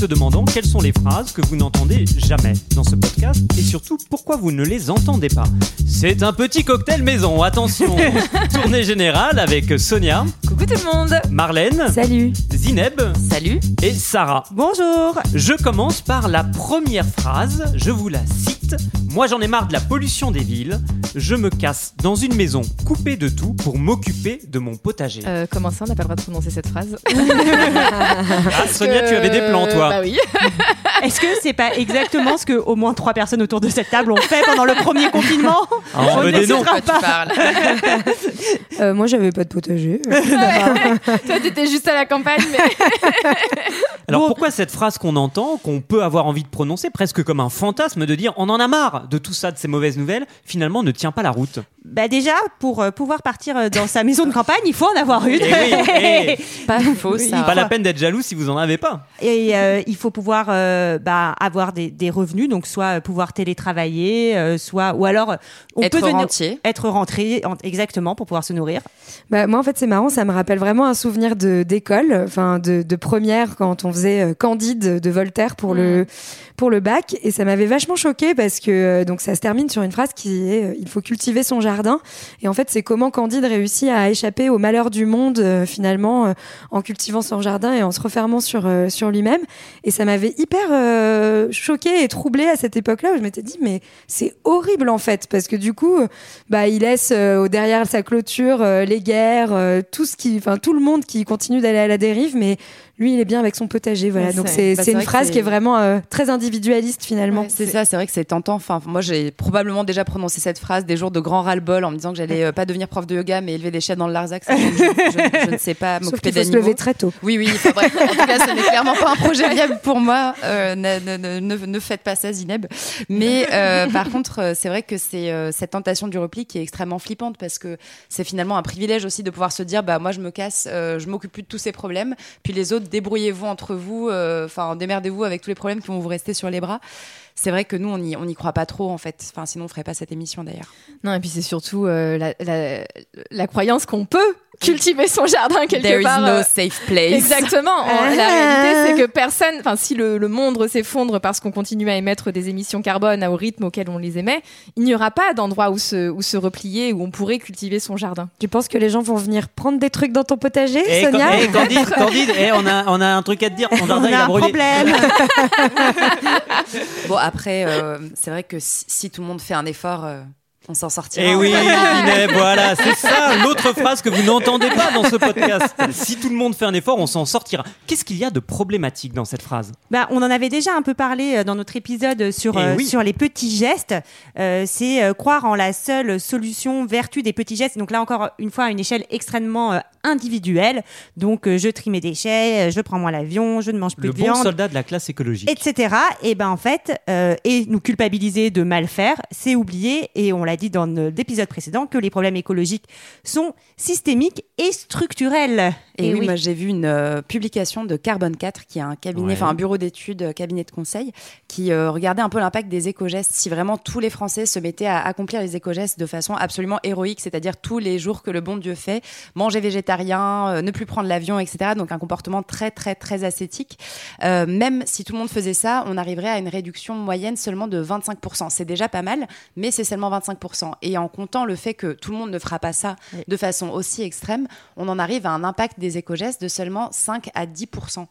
Se demandant quelles sont les phrases que vous n'entendez jamais dans ce podcast et surtout pourquoi vous ne les entendez pas. C'est un petit cocktail maison, attention. Tournée générale avec Sonia, Coucou tout le monde Marlène, Salut. Zineb Salut et Sarah. Bonjour Je commence par la première phrase, je vous la cite. Moi j'en ai marre de la pollution des villes, je me casse dans une maison coupée de tout pour m'occuper de mon potager. euh, Comment ça, on n'a pas le droit de prononcer cette phrase ah Sonia, tu avais des plans toi. Bah oui Est-ce que c'est pas exactement ce que au moins trois personnes autour de cette table ont fait pendant le premier confinement Ah, on veut ne des noms. Euh, moi, j'avais pas de potager. Toi, t'étais juste à la campagne, mais... Alors Bon. pourquoi cette phrase qu'on entend, qu'on peut avoir envie de prononcer presque comme un fantasme de dire on en a marre de tout ça, de ces mauvaises nouvelles, finalement ne tient pas la route Bah déjà, pour euh, pouvoir partir euh, dans sa maison de campagne, il faut en avoir une. Eh oui, eh. Pas faux, ça. Pas la peine d'être jaloux si vous en avez pas. Et euh, il faut pouvoir euh, bah, avoir des, des revenus, donc soit pouvoir télétravailler, euh, soit ou alors on Être peut venir- rentier. être rentré en- exactement pour pouvoir se nourrir. Bah, moi, en fait, c'est marrant. Ça me rappelle vraiment un souvenir de d'école, enfin de, de première quand on faisait Candide de Voltaire pour le pour le bac, et ça m'avait vachement choqué parce que donc ça se termine sur une phrase qui est il faut cultiver son jardin. Et en fait, c'est comment Candide réussit à échapper au malheur du monde euh, finalement euh, en cultivant son jardin et en se refermant sur euh, sur lui-même. Et ça m'avait hyper euh, choqué et troublé à cette époque-là où je m'étais dit mais c'est horrible en fait parce que du coup bah il laisse derrière sa clôture les guerres, tout ce qui, tout le monde qui continue d'aller à la dérive, mais lui il est bien avec son potager, voilà. Ouais, Donc c'est- bah, une vrai phrase qui est vraiment euh, très individualiste finalement. C'est ça, c'est vrai que c'est tentant. Enfin, moi, j'ai probablement déjà prononcé cette phrase des jours de grand ras-le-bol en me disant que j'allais euh, pas devenir prof de yoga, mais élever des chefs dans le Larzac. ça, je, je- je ne sais pas m'occuper faut se d'animaux. lever très tôt. Oui, oui. bref, en tout cas, ce n'est clairement pas un projet viable pour moi. Euh, ne, ne- ne- ne- ne faites pas ça, Zineb. Mais par contre, c'est vrai que c'est cette tentation du repli qui est extrêmement flippante parce que c'est finalement un privilège aussi de pouvoir se dire, bah moi, je me casse, je m'occupe plus de tous ces problèmes, puis les autres, débrouillez-vous entre vous, euh, enfin, démerdez-vous avec tous les problèmes qui vont vous rester sur les bras. C'est vrai que nous, on n'y on y croit pas trop, en fait. Enfin, sinon, on ferait pas cette émission, d'ailleurs. Non, et puis c'est surtout euh, la, la, la croyance qu'on peut cultiver son jardin quelque There is part. no euh, safe place. Exactement. En- la réalité, c'est que personne, enfin, si le, le monde s'effondre parce qu'on continue à émettre des émissions carbone au rythme auquel on les émet, il n'y aura pas d'endroit où se, où se replier, où on pourrait cultiver son jardin. Tu penses que les gens vont venir prendre des trucs dans ton potager, Eh, Sonia Can- eh, Candide, Candide, eh, on, a, on a un truc à te dire, ton jardin On il a a un brûlé. problème. Bon, après, euh, c'est vrai que si, si tout le monde fait un effort, euh, on s'en sortira. Eh oui, voilà, c'est ça l'autre phrase que vous n'entendez pas dans ce podcast. Si tout le monde fait un effort, on s'en sortira. Qu'est-ce qu'il y a de problématique dans cette phrase? Bah, on en avait déjà un peu parlé euh, dans notre épisode sur, Eh euh, oui. sur les petits gestes. Euh, c'est euh, croire en la seule solution vertu des petits gestes. Donc là encore une fois à une échelle extrêmement euh, individuelle. Donc euh, je trie mes déchets, je prends moins l'avion, je ne mange plus Le de bon viande. soldat de la classe écologique. etc. Et ben en fait, euh, et nous culpabiliser de mal faire, c'est oublier, et on l'a dit dans l'épisode précédent, que les problèmes écologiques sont systémiques et structurels. Et, oui, moi j'ai vu une euh, publication de Carbone 4, qui est un cabinet, Ouais. enfin un bureau d'études, euh, cabinet de conseil, qui euh, regardait un peu l'impact des éco-gestes. Si vraiment tous les Français se mettaient à accomplir les éco-gestes de façon absolument héroïque, c'est-à-dire tous les jours que le bon Dieu fait, manger végétarien, euh, ne plus prendre l'avion, etc. Donc un comportement très très très ascétique. Euh, même si tout le monde faisait ça, on arriverait à une réduction moyenne seulement de 25%. C'est déjà pas mal, mais c'est seulement 25%. Et en comptant le fait que tout le monde ne fera pas ça de façon aussi extrême, on en arrive à un impact des éco-gestes de seulement 5 à 10%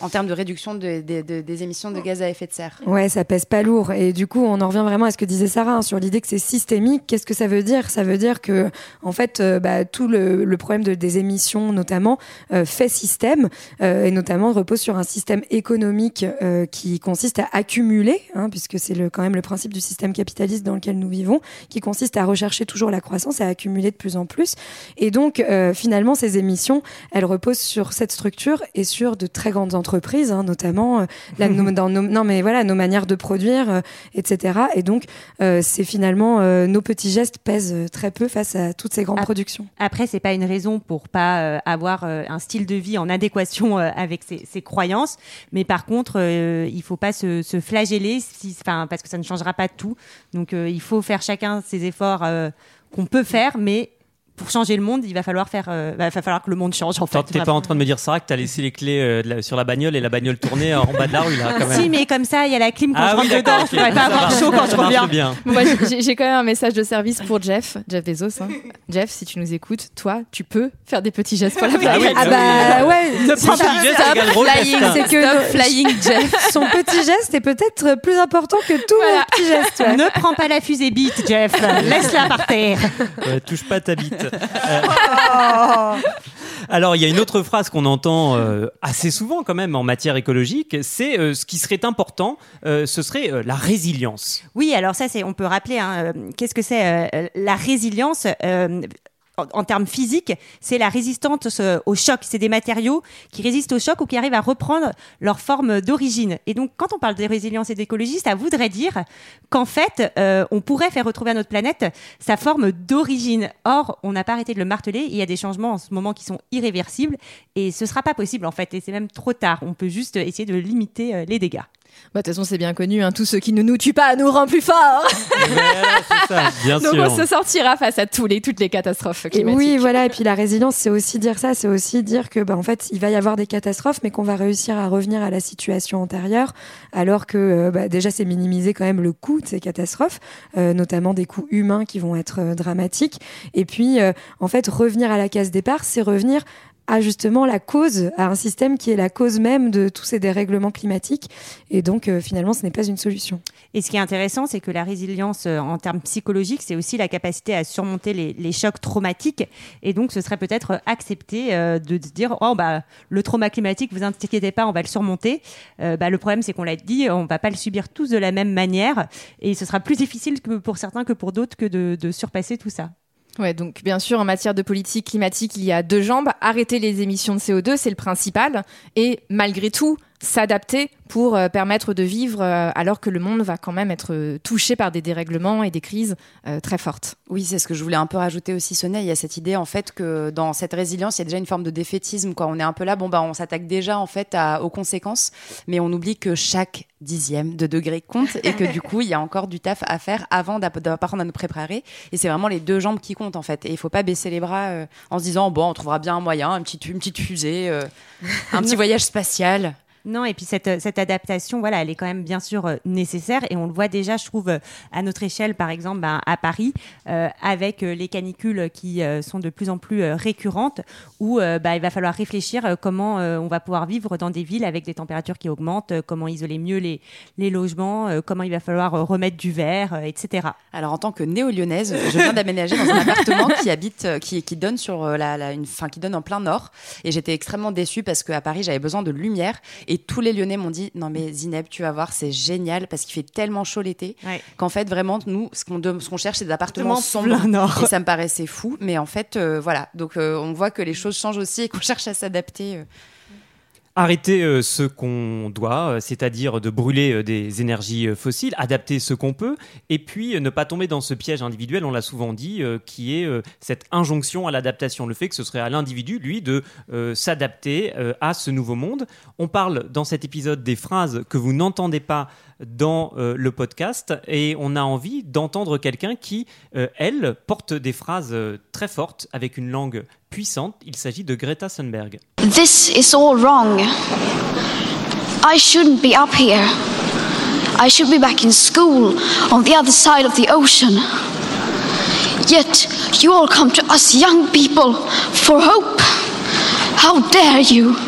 en termes de réduction de- de- de- des émissions de gaz à effet de serre. Ouais, ça pèse pas lourd. Et du coup, on en revient vraiment à ce que disait Sarah hein, sur l'idée que c'est systémique. Qu'est-ce que ça veut dire? Ça veut dire que, en fait, euh, bah, tout le, problème de, des émissions, notamment, euh, fait système, euh, et notamment repose sur un système économique qui consiste à accumuler, hein, puisque c'est quand même le principe du système capitaliste dans lequel nous vivons, qui consiste à rechercher toujours la croissance, à accumuler de plus en plus. Et donc, finalement, ces émissions, elles reposent sur cette structure et sur de très grandes entreprises entreprises, hein, notamment, euh, nos- dans nos, non mais voilà, nos manières de produire, euh, etc. Et donc, euh, c'est finalement nos petits gestes pèsent très peu face à toutes ces grandes productions. Après, c'est pas une raison pour pas avoir un style de vie en adéquation avec ses, ses croyances, mais par contre, il faut pas se, se flageller, si, parce que ça ne changera pas tout. Donc, il faut faire chacun ses efforts qu'on peut faire, mais pour changer le monde, il va falloir faire, euh, bah, va falloir que le monde change en fait. T'es pas en train de me dire, Sarah, que t'as laissé les clés euh, la- sur la bagnole et la bagnole tournée en bas de la rue, là, quand même. Si, mais comme ça, il y a la clim quand Ah je oui, rentre dedans, ok. je pourrais pas Ça avoir chaud quand je reviens. bien. Moi, j'ai j'ai quand même un message de service pour Jeff, Jeff Bezos. hein. Jeff, si tu nous écoutes, toi, tu peux faire des petits gestes pour la Ah planète. oui, Ah bah ouais, c'est égal gros flying, geste. c'est que Stop flying Jeff. son petit geste est peut-être plus important que tous Voilà. les petits gestes. ouais. Ne prends pas la fusée bite, Jeff. Laisse-la par terre. Ouais, touche pas ta bite. Euh, Alors, il y a une autre phrase qu'on entend euh, assez souvent quand même en matière écologique, c'est euh, ce qui serait important, ce serait la résilience. Oui, alors ça, c'est, on peut rappeler, hein, qu'est-ce que c'est la résilience en, termes physiques, c'est la résistance euh, au choc. C'est des matériaux qui résistent au choc ou qui arrivent à reprendre leur forme d'origine. Et donc, quand on parle de résilience et d'écologie, ça voudrait dire qu'en fait, euh, on pourrait faire retrouver à notre planète sa forme d'origine. Or, on n'a pas arrêté de le marteler. Il y a des changements en ce moment qui sont irréversibles et ce sera pas possible en fait. Et c'est même trop tard. On peut juste essayer de limiter euh, les dégâts. Bah, De toute façon, c'est bien connu, hein, tout ce qui ne nous tue pas nous rend plus forts. c'est ça, bien Donc sûr. on se sortira face à tous les, toutes les catastrophes climatiques. Oui, voilà. Et puis la résilience, c'est aussi dire ça. C'est aussi dire que, bah, en fait, il va y avoir des catastrophes, mais qu'on va réussir à revenir à la situation antérieure, alors que euh, bah, déjà c'est minimiser quand même le coût de ces catastrophes, euh, notamment des coûts humains qui vont être euh, dramatiques. Et puis, euh, en fait, revenir à la case départ, c'est revenir à justement la cause, à un système qui est la cause même de tous ces dérèglements climatiques. Et donc, euh, finalement, ce n'est pas une solution. Et ce qui est intéressant, c'est que la résilience euh, en termes psychologiques, c'est aussi la capacité à surmonter les, chocs traumatiques. Et donc, ce serait peut-être accepter euh, de dire, oh bah le trauma climatique, vous inquiétez pas, on va le surmonter. Euh, bah, le problème, c'est qu'on l'a dit, on va pas le subir tous de la même manière, et ce sera plus difficile pour certains que pour d'autres que de surpasser tout ça. Ouais, donc bien sûr, en matière de politique climatique, il y a deux jambes. Arrêter les émissions de CO2, c'est le principal. Et malgré tout, s'adapter pour euh, permettre de vivre euh, alors que le monde va quand même être euh, touché par des dérèglements et des crises euh, très fortes. Oui, c'est ce que je voulais un peu rajouter aussi, Sonia. Il y a cette idée en fait que dans cette résilience, il y a déjà une forme de défaitisme. Quoi. On est un peu là, bon bah on s'attque déjà en fait à- aux conséquences, mais on oublie que chaque dixième de degré compte et que du coup il y a encore du taf à faire avant d'app- d'apprendre à nous préparer. Et c'est vraiment les deux jambes qui comptent en fait. Et il faut pas baisser les bras euh, en se disant bon on trouvera bien un moyen, un petit, une petite fusée, euh, un petit voyage spatial. Non, et puis cette, cette adaptation, voilà, elle est quand même bien sûr euh, nécessaire et on le voit déjà, je trouve, euh, à notre échelle, par exemple, ben, à Paris, euh, avec euh, les canicules qui euh, sont de plus en plus euh, récurrentes, où euh, bah, il va falloir réfléchir euh, comment euh, on va pouvoir vivre dans des villes avec des températures qui augmentent, euh, comment isoler mieux les, les logements, euh, comment il va falloir euh, remettre du verre, euh, etc. Alors en tant que néo-lyonnaise, je viens d'aménager dans un appartement qui habite, euh, qui, qui donne sur euh, la- une, fin, qui donne en plein nord. Et j'étais extrêmement déçue parce qu'à Paris j'avais besoin de lumière et tous les Lyonnais m'ont dit non mais Zineb tu vas voir c'est génial parce qu'il fait tellement chaud l'été Ouais. qu'en fait vraiment nous ce qu'on cherche c'est des appartements sombres. nord. Et ça me paraissait fou, mais en fait euh, voilà donc euh, on voit que les choses changent aussi et qu'on cherche à s'adapter. euh. Arrêter euh, ce qu'on doit, euh, c'est-à-dire de brûler euh, des énergies fossiles, adapter ce qu'on peut, et puis ne pas tomber dans ce piège individuel, on l'a souvent dit, qui est cette injonction à l'adaptation, le fait que ce serait à l'individu, lui, de s'adapter à ce nouveau monde. On parle dans cet épisode des phrases que vous n'entendez pas dans euh, le podcast, et on a envie d'entendre quelqu'un qui, euh, elle, porte des phrases euh, très fortes, avec une langue puissante. Il s'agit de Greta Thunberg. This is all wrong. I shouldn't be up here. I should be back in school on the other side of the ocean. Yet you all come to us young people for hope. How dare you?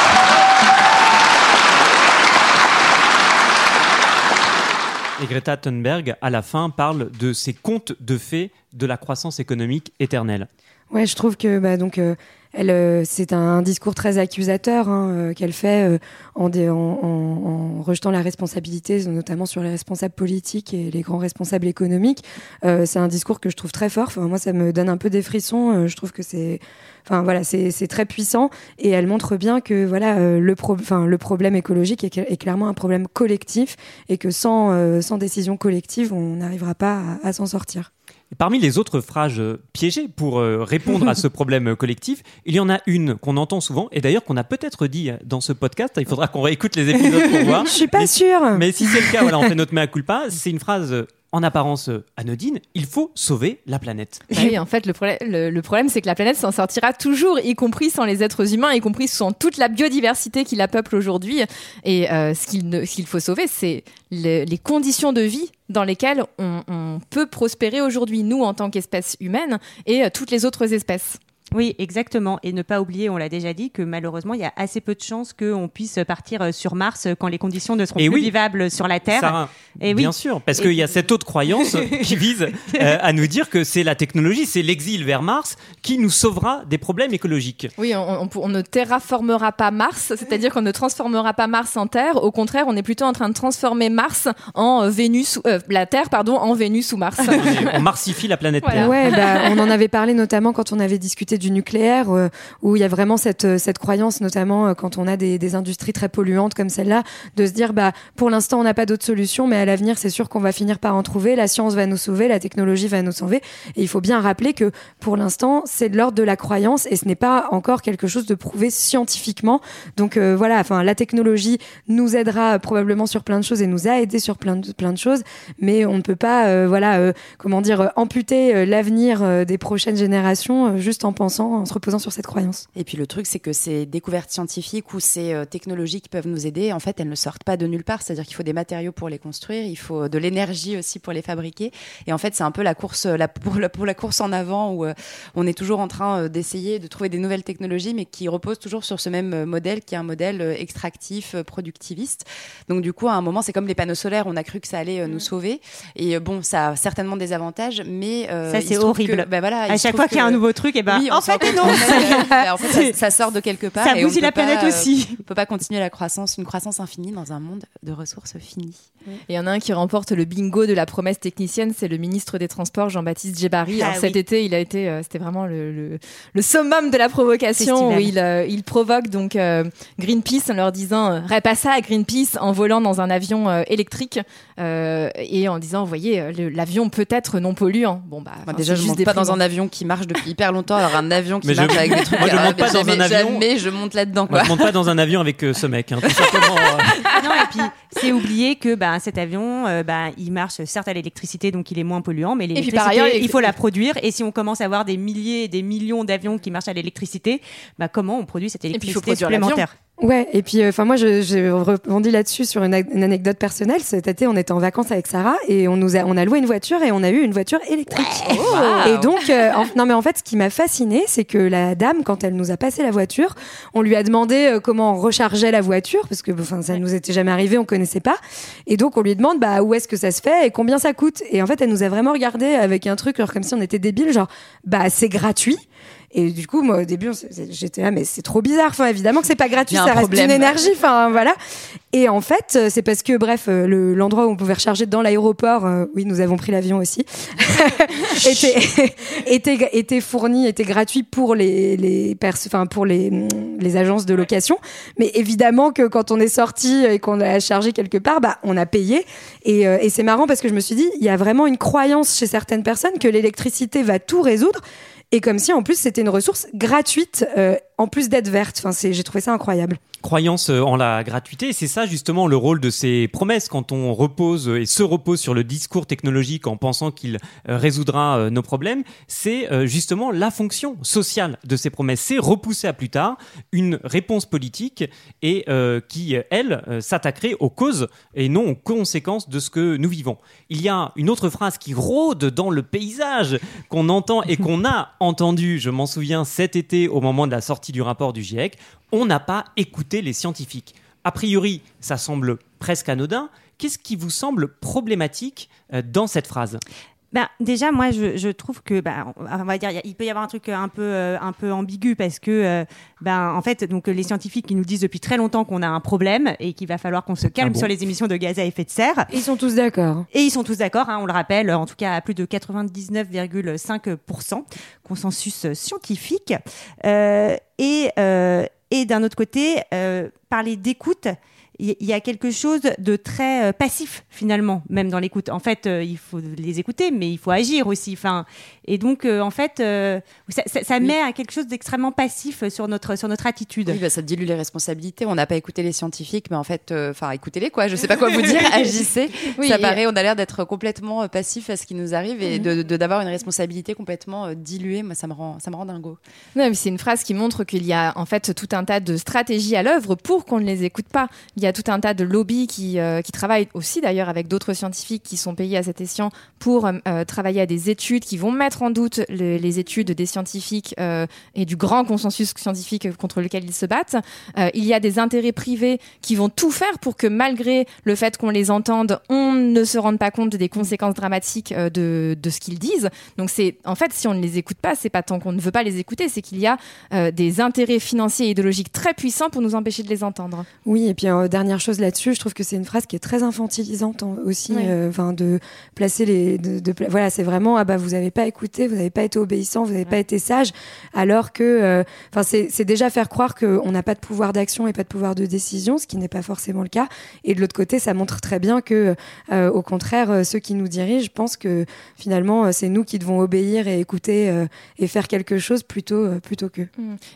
Et Greta Thunberg, à la fin, parle de ces contes de fées de la croissance économique éternelle. Ouais, je trouve que bah, euh, elle, euh, c'est un discours très accusateur hein, euh, qu'elle fait euh, en, en, en- en rejetant la responsabilité, notamment sur les responsables politiques et les grands responsables économiques. Euh, c'est un discours que je trouve très fort. Enfin, moi, ça me donne un peu des frissons. Je trouve que c'est, enfin voilà, c'est très puissant et elle montre bien que voilà le, le problème écologique est, clairement un problème collectif et que sans, euh, sans décision collective, on n'arrivera pas à s'en sortir. Parmi les autres phrases euh, piégées pour euh, répondre à ce problème collectif, il y en a une qu'on entend souvent, et d'ailleurs qu'on a peut-être dit dans ce podcast, il faudra qu'on réécoute les épisodes pour voir. Je suis pas Mais- sûre. Mais si c'est le cas, voilà, on fait notre mea culpa. C'est une phrase en apparence euh, anodine. Il faut sauver la planète. Oui, en fait, le, problème- le, problème, c'est que la planète s'en sortira toujours, y compris sans les êtres humains, y compris sans toute la biodiversité qui la peuple aujourd'hui. Et euh, ce qu'il faut sauver, c'est le- les conditions de vie dans lesquelles on, on peut prospérer aujourd'hui, nous, en tant qu'espèce humaine, et euh, toutes les autres espèces. Oui, exactement. Et ne pas oublier, on l'a déjà dit, que malheureusement, il y a assez peu de chances qu'on puisse partir euh, sur Mars euh, quand les conditions ne seront Et plus oui. vivables sur la Terre. Sarah, Et oui. bien sûr, parce qu'il y a cette autre croyance qui vise euh, à nous dire que c'est la technologie, c'est l'exil vers Mars qui nous sauvera des problèmes écologiques. Oui, on, on- on ne terraformera pas Mars, c'est-à-dire qu'on ne transformera pas Mars en Terre. Au contraire, on est plutôt en train de transformer Mars en Vénus, euh, la Terre, pardon, en Vénus ou Mars. On marsifie la planète Voilà. Terre. Ouais, bah, on en avait parlé notamment quand on avait discuté du nucléaire, euh, où il y a vraiment cette, euh, cette croyance, notamment euh, quand on a des, industries très polluantes comme celle-là, de se dire, bah, pour l'instant, on n'a pas d'autre solution, mais à l'avenir, c'est sûr qu'on va finir par en trouver. La science va nous sauver, la technologie va nous sauver. Et il faut bien rappeler que pour l'instant, c'est de l'ordre de la croyance et ce n'est pas encore quelque chose de prouvé scientifiquement. Donc voilà, la technologie nous aidera probablement sur plein de choses et nous a aidé sur plein de, plein de choses, mais on ne peut pas, voilà, comment dire, amputer l'avenir des prochaines générations juste en pensant, en se reposant sur cette croyance. Et puis le truc, c'est que ces découvertes scientifiques ou ces euh, technologies qui peuvent nous aider, en fait, elles ne sortent pas de nulle part. C'est-à-dire qu'il faut des matériaux pour les construire, il faut de l'énergie aussi pour les fabriquer. Et en fait, c'est un peu la course, euh, la, pour, la, pour la course en avant où euh, on est toujours en train euh, d'essayer de trouver des nouvelles technologies, mais qui reposent toujours sur ce même euh, modèle qui est un modèle euh, extractif, euh, productiviste. Donc du coup, à un moment, c'est comme les panneaux solaires. On a cru que ça allait euh, nous sauver. Et euh, bon, ça a certainement des avantages, mais euh, Ça, c'est horrible. que- bah, voilà, il À chaque fois qu'il y a un nouveau truc, et ben, oui, on en fait, non. bah, en fait, ça, ça sort de quelque part. Ça et bousille la planète pas, euh, aussi. On peut pas continuer la croissance, une croissance infinie dans un monde de ressources finies. Et il y en a un qui remporte le bingo de la promesse technicienne, c'est le ministre des Transports Jean-Baptiste Djebari. Ah Alors cet oui. été, il a été, euh, c'était vraiment le, le, le summum de la provocation Festival. où il, euh, il provoque donc euh, Greenpeace en leur disant euh, pas ça à Greenpeace en volant dans un avion euh, électrique euh, et en disant, vous voyez, l'avion peut être non polluant. Bon bah, Moi, enfin, déjà, je monte pas dans déprimant. un avion qui marche depuis hyper longtemps. Alors un avion qui Mais je- marche avec des trucs. moi, je ah, monte pas dans un avion. Jamais je monte là-dedans. Moi, je monte pas dans un avion avec euh, ce mec. hein, tout simplement. euh. non, et puis c'est oublier que bah, cet avion, euh, bah, il marche certes à l'électricité, donc il est moins polluant, mais l'électricité, par ailleurs, il faut la produire. Et si on commence à avoir des milliers et des millions d'avions qui marchent à l'électricité, bah, comment on produit cette puis, il faut électricité supplémentaire? Ouais, et puis enfin moi je- j'ai rebondi là-dessus sur une, une anecdote personnelle. Cet été, on était en vacances avec Sarah et on nous a on a loué une voiture et on a eu une voiture électrique. Et donc euh, en- non mais en fait ce qui m'a fasciné, c'est que la dame quand elle nous a passé la voiture, on lui a demandé euh, comment on rechargeait la voiture parce que enfin ça nous était jamais arrivé, on connaissait pas. Et donc on lui demande bah où est-ce que ça se fait et combien ça coûte? Et en fait elle nous a vraiment regardé avec un truc genre comme si on était débile genre bah c'est gratuit. Et du coup, moi, au début, j'étais là, mais c'est trop bizarre. Enfin, évidemment que c'est pas gratuit, un ça reste problème. une énergie. Enfin, voilà. Et en fait, euh, c'est parce que, bref, euh, le- l'endroit où on pouvait recharger dans l'aéroport, euh, oui, nous avons pris l'avion aussi, était, était, était fourni, était gratuit pour les, les enfin, pour les, les agences de location. Mais évidemment que quand on est sorti et qu'on a chargé quelque part, bah, on a payé. Et, euh, et c'est marrant parce que je me suis dit, il y a vraiment une croyance chez certaines personnes que l'électricité va tout résoudre. Et comme si en plus c'était une ressource gratuite, euh, en plus d'être verte. Enfin, c'est, j'ai trouvé ça incroyable. croyance euh, en la gratuité. C'est ça justement le rôle de ces promesses quand on repose euh, et se repose sur le discours technologique en pensant qu'il résoudra nos problèmes. C'est justement la fonction sociale de ces promesses. C'est repousser à plus tard une réponse politique et euh, qui, elle, s'attaquerait aux causes et non aux conséquences de ce que nous vivons. Il y a une autre phrase qui rôde dans le paysage qu'on entend et qu'on a entendu, je m'en souviens, cet été au moment de la sortie du rapport du GIEC on n'a pas écouté les scientifiques. A priori, ça semble presque anodin. Qu'est-ce qui vous semble problématique euh, dans cette phrase? Ben, déjà, moi, je, je trouve que, ben, on va dire, il peut y avoir un truc un peu, euh, un peu ambigu parce que, euh, ben, en fait, donc les scientifiques qui nous disent depuis très longtemps qu'on a un problème et qu'il va falloir qu'on se calme Ah bon sur les émissions de gaz à effet de serre. Ils sont tous d'accord. Et ils sont tous d'accord, hein, on le rappelle, en tout cas à plus de 99,5% consensus scientifique. Euh, et euh, et d'un autre côté, euh, parler d'écoute, il y, y a quelque chose de très euh, passif finalement, même dans l'écoute. En fait, euh, il faut les écouter, mais il faut agir aussi. Enfin, et donc, euh, en fait, euh, ça, ça- ça Oui. met à quelque chose d'extrêmement passif sur notre sur notre attitude. Oui, bah, ça dilue les responsabilités. On n'a pas écouté les scientifiques, mais en fait, euh, enfin, écoutez-les quoi. Je sais pas quoi vous dire. Agissez. Oui, ça et- paraît, on a l'air d'être complètement euh, passif à ce qui nous arrive et de de- d'avoir une responsabilité complètement euh, diluée. Moi, ça me rend, ça me rend dingo. Non, mais c'est une phrase qui montre qu'il y a en fait tout un tas de stratégies à l'œuvre pour qu'on ne les écoute pas. Il y a tout un tas de lobbies qui, euh, qui travaillent aussi d'ailleurs avec d'autres scientifiques qui sont payés à cet escient pour euh, euh, travailler à des études qui vont mettre en doute le- les études des scientifiques et du grand consensus scientifique contre lequel ils se battent. Il y a des intérêts privés qui vont tout faire pour que malgré le fait qu'on les entende, on ne se rende pas compte des conséquences dramatiques de, ce qu'ils disent. Donc c'est en fait si on ne les écoute pas, c'est pas tant qu'on ne veut pas les écouter, c'est qu'il y a des intérêts financiers et idéologiques très puissants pour nous empêcher de les entendre. Oui, et puis dernière chose là-dessus, je trouve que c'est une phrase qui est très infantilisante aussi, Oui. euh, enfin de placer les, de, voilà, c'est vraiment ah bah vous avez pas écouté, vous n'avez pas été obéissant, vous n'avez pas été sage, alors que, euh, enfin c'est c'est déjà faire croire qu'on n'a pas de pouvoir d'action et pas de pouvoir de décision, ce qui n'est pas forcément le cas. Et de l'autre côté, ça montre très bien que, euh, au contraire, ceux qui nous dirigent pensent que finalement c'est nous qui devons obéir et écouter et faire quelque chose plutôt plutôt que.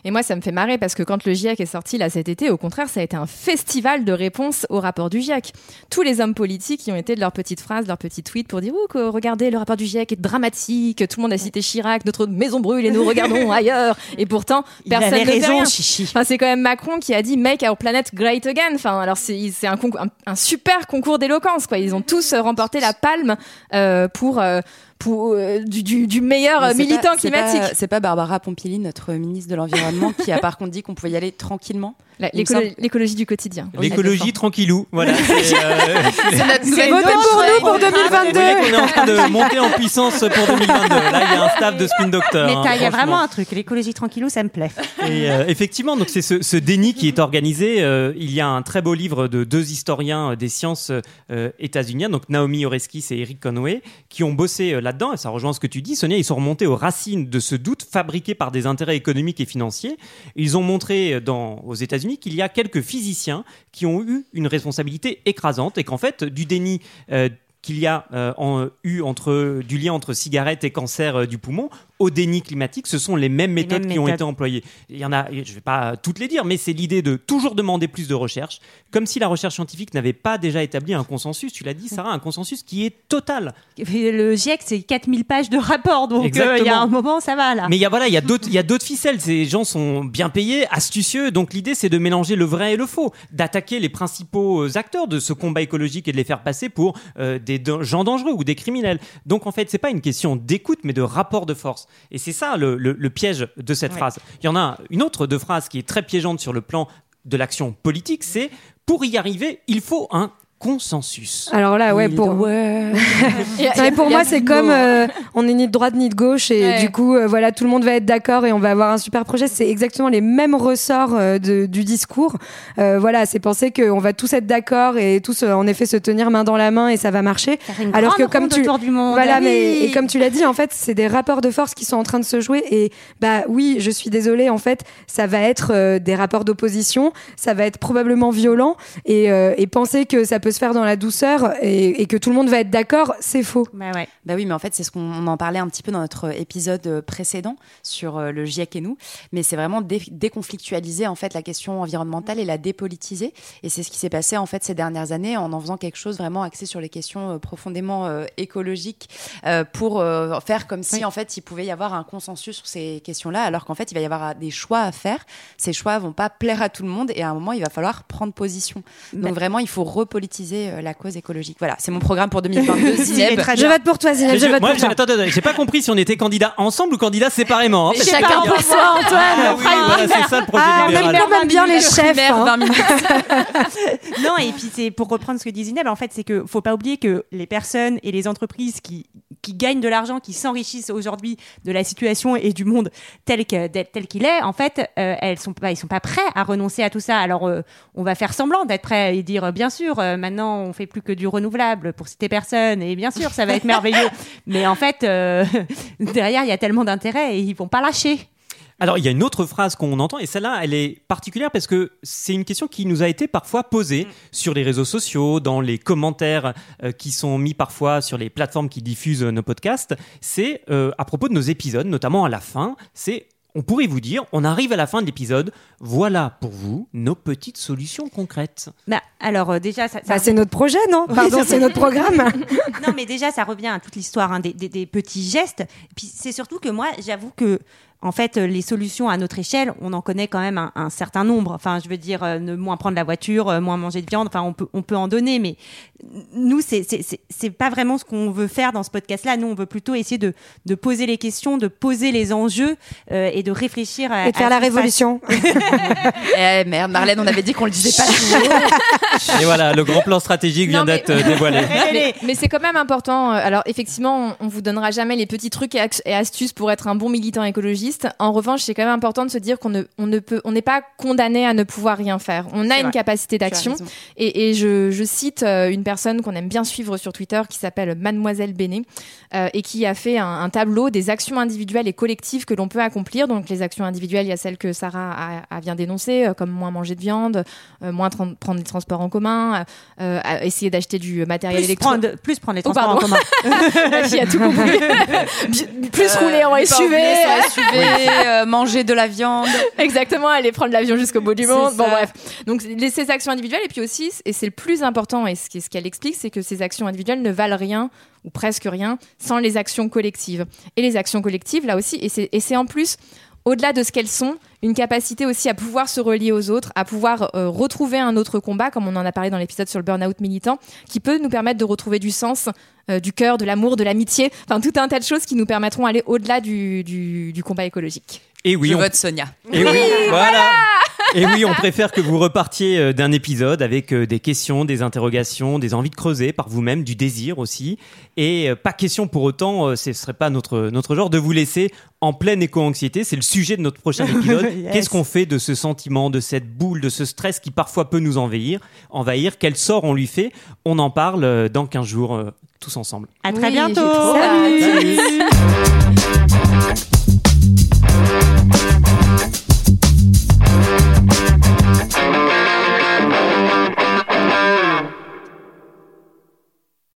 Et moi, ça me fait marrer parce que quand le GIEC est sorti là cet été, au contraire, ça a été un festival de réponses au rapport du GIEC. Tous les hommes politiques qui ont été de leurs petites phrases, de leurs petits tweets pour dire oh, que regardez, le rapport du GIEC est dramatique, tout le monde a cité Chirac, notre maison brûle et nous regardons ailleurs. Et pourtant, Il personne avait ne fait raison, rien. chichi. Enfin, c'est quand même Macron qui a dit Make our planet great again. Enfin, alors c'est c'est un, concours- un, un super concours d'éloquence. Quoi. Ils ont tous euh, remporté la palme euh, pour, euh, pour euh, du, du, du meilleur euh, militant pas- c'est pas- climatique. C'est pas Barbara Pompili, notre ministre de l'environnement, qui a par contre dit qu'on pouvait y aller tranquillement? L'écologie du quotidien. L'écologie tranquillou. Voilà. c'est, euh, Votez pour nous pour Vous 2022 voyez qu'on est en train de monter en puissance pour 2022. Là, il y a un staff de spin doctor. Mais hein, il y a vraiment un truc, l'écologie tranquillou, ça me plaît. Et euh, effectivement, donc c'est ce, ce déni qui est organisé. Euh, il y a un très beau livre de deux historiens euh, des sciences euh, états-uniennes, donc Naomi Oreskis et Eric Conway, qui ont bossé euh, là-dedans. Et ça rejoint ce que tu dis, Sonia. Ils sont remontés aux racines de ce doute fabriqué par des intérêts économiques et financiers. Ils ont montré dans, aux États-Unis qu'il y a quelques physiciens qui ont eu une responsabilité écrasante et qu'en fait, du déni euh, qu'il y a euh, eu entre du lien entre cigarette et cancer euh, du poumon au déni climatique, ce sont les mêmes Les méthodes mêmes qui ont été employées. Il y en a, je ne vais pas toutes les dire, mais c'est l'idée de toujours demander plus de recherche, comme si la recherche scientifique n'avait pas déjà établi un consensus. Tu l'as dit, Sarah, un consensus qui est total. Le GIEC, c'est 4000 pages de rapport, donc euh, il y a un moment, ça va là. Mais il y a voilà, il y a d'autres, ficelles. Ces gens sont bien payés, astucieux. Donc l'idée, c'est de mélanger le vrai et le faux, d'attaquer les principaux euh, acteurs de ce combat écologique et de les faire passer pour euh, des gens dangereux ou des criminels. Donc en fait, c'est pas une question d'écoute, mais de rapport de force. Et c'est ça le, le- le piège de cette Ouais. phrase. Il y en a une autre de phrase qui est très piégeante sur le plan de l'action politique, c'est pour y arriver, il faut un consensus. Alors là, ouais, pour doit- Non, mais pour moi, c'est comme euh, on est ni de droite ni de gauche et Ouais. du coup, euh, voilà, tout le monde va être d'accord et on va avoir un super projet. C'est exactement les mêmes ressorts euh, de- du discours. Euh, voilà, c'est penser qu'on va tous être d'accord et tous, euh, en effet, se tenir main dans la main et ça va marcher. Alors que comme tu- autour du monde. Voilà, Ah mais et comme tu l'as dit, en fait, c'est des rapports de force qui sont en train de se jouer. Et bah oui, je suis désolée, en fait, ça va être euh, des rapports d'opposition, ça va être probablement violent. Et, euh, et penser que ça peut se faire dans la douceur et, et que tout le monde va être d'accord, c'est faux. Bah ouais. Bah oui, mais en fait, c'est ce qu'on on en parlait un petit peu dans notre épisode euh, précédent sur euh, le GIEC et nous. Mais c'est vraiment dé- déconflictualiser en fait la question environnementale et la dépolitiser. Et c'est ce qui s'est passé en fait ces dernières années en en faisant quelque chose vraiment axé sur les questions euh, profondément euh, écologiques euh, pour euh, faire comme si en fait il pouvait y avoir un consensus sur ces questions-là, alors qu'en fait il va y avoir des choix à faire. Ces choix vont pas plaire à tout le monde et à un moment il va falloir prendre position. Donc Bah- vraiment il faut repolitiser euh, la cause écologique. Voilà, c'est mon programme pour 2022. Zineb. Je vote pour toi, Zineb. Je je- vote moi, pour toi. attends, attends, j'ai pas compris si on était candidat ensemble ou candidat séparément. hein, Chacun pour soi, Antoine. Ah oui, voilà, c'est ça le projet Ah, on aime libéral. quand même bien les chefs. Primaire, hein. 20 minutes. Non, et puis c'est pour reprendre ce que dit Zineb, en fait, c'est que faut pas oublier que les personnes et les entreprises qui, qui gagnent de l'argent, qui s'enrichissent aujourd'hui de la situation et du monde tel que- tel qu'il est, en fait, euh, elles sont pas, ils sont pas prêts à renoncer à tout ça. Alors, euh, on va faire semblant d'être prêts et dire, bien sûr, euh, maintenant, on fait plus que du renouvelable pour citer personne, et bien sûr, ça va être merveilleux. Mais en fait, euh, derrière, il y a tellement d'intérêt et ils vont pas lâcher. Alors, il y a une autre phrase qu'on entend, et celle-là, elle est particulière parce que c'est une question qui nous a été parfois posée sur les réseaux sociaux, dans les commentaires euh, qui sont mis parfois sur les plateformes qui diffusent nos podcasts. C'est euh, à propos de nos épisodes, notamment à la fin. C'est on pourrait vous dire, on arrive à la fin de l'épisode, voilà pour vous nos petites solutions concrètes. Bah, alors, euh, déjà, ça, ça Bah, c'est notre projet, non? Pardon, c'est notre programme. non, mais déjà, ça revient à toute l'histoire hein, des, des- des petits gestes. Puis c'est surtout que moi, j'avoue que, en fait, euh, les solutions à notre échelle, on en connaît quand même un, un certain nombre. Enfin, je veux dire, euh, ne moins prendre la voiture, euh, moins manger de viande. Enfin, on peut, on peut en donner, mais nous, c'est c'est- c'est- c'est pas vraiment ce qu'on veut faire dans ce podcast-là. Nous, on veut plutôt essayer de, de poser les questions, de poser les enjeux euh, et de réfléchir à, Et de faire à la révolution. Eh merde, Marlène, on avait dit qu'on le disait pas. Et voilà, le grand plan stratégique vient d'être euh, dévoilé. mais, mais c'est quand même important. euh, Alors effectivement, on, on vous donnera jamais les petits trucs et, et astuces pour être un bon militant En revanche, c'est quand même important de se dire qu'on ne, on ne peut, on n'est pas condamné à ne pouvoir rien faire. On a une vrai. capacité d'action. Et, et je, je cite euh, une personne qu'on aime bien suivre sur Twitter qui s'appelle Mademoiselle Béné euh, et qui a fait un, un tableau des actions individuelles et collectives que l'on peut accomplir. Donc les actions individuelles, il y a celles que Sarah a, a bien dénoncées, euh, comme moins manger de viande, euh, moins prendre les transports en commun, euh, essayer d'acheter du matériel électronique. plus prendre les Oh, transports en commun. Fille a tout compris. Plus rouler en SUV. Euh, manger de la viande. Exactement, aller prendre l'avion jusqu'au bout du monde. Bon, ça. bref. Donc, les, ces actions individuelles, et puis aussi, et c'est le plus important, et ce qu'elle explique, c'est que ces actions individuelles ne valent rien, ou presque rien, sans les actions collectives. Et les actions collectives, là aussi, et c'est en plus, au-delà de ce qu'elles sont, une capacité aussi à pouvoir se relier aux autres, à pouvoir euh, retrouver un autre combat, comme on en a parlé dans l'épisode sur le burn-out militant, qui peut nous permettre de retrouver du sens, euh, du cœur, de l'amour, de l'amitié, enfin tout un tas de choses qui nous permettront d'aller au-delà du, du- du combat écologique. Et oui, Je on vote Sonia. Et oui, voilà. Et oui, on préfère que vous repartiez euh, d'un épisode avec euh, des questions, des interrogations, des envies de creuser par vous-même, du désir aussi. Et euh, pas question pour autant, ce ne serait pas notre, notre genre de vous laisser en pleine éco-anxiété. C'est le sujet de notre prochain épisode. Qu'est-ce qu'on fait de ce sentiment, de cette boule, de ce stress qui parfois peut nous envahir, envahir? Quel sort on lui fait? On en parle dans 15 jours tous ensemble. À très bientôt.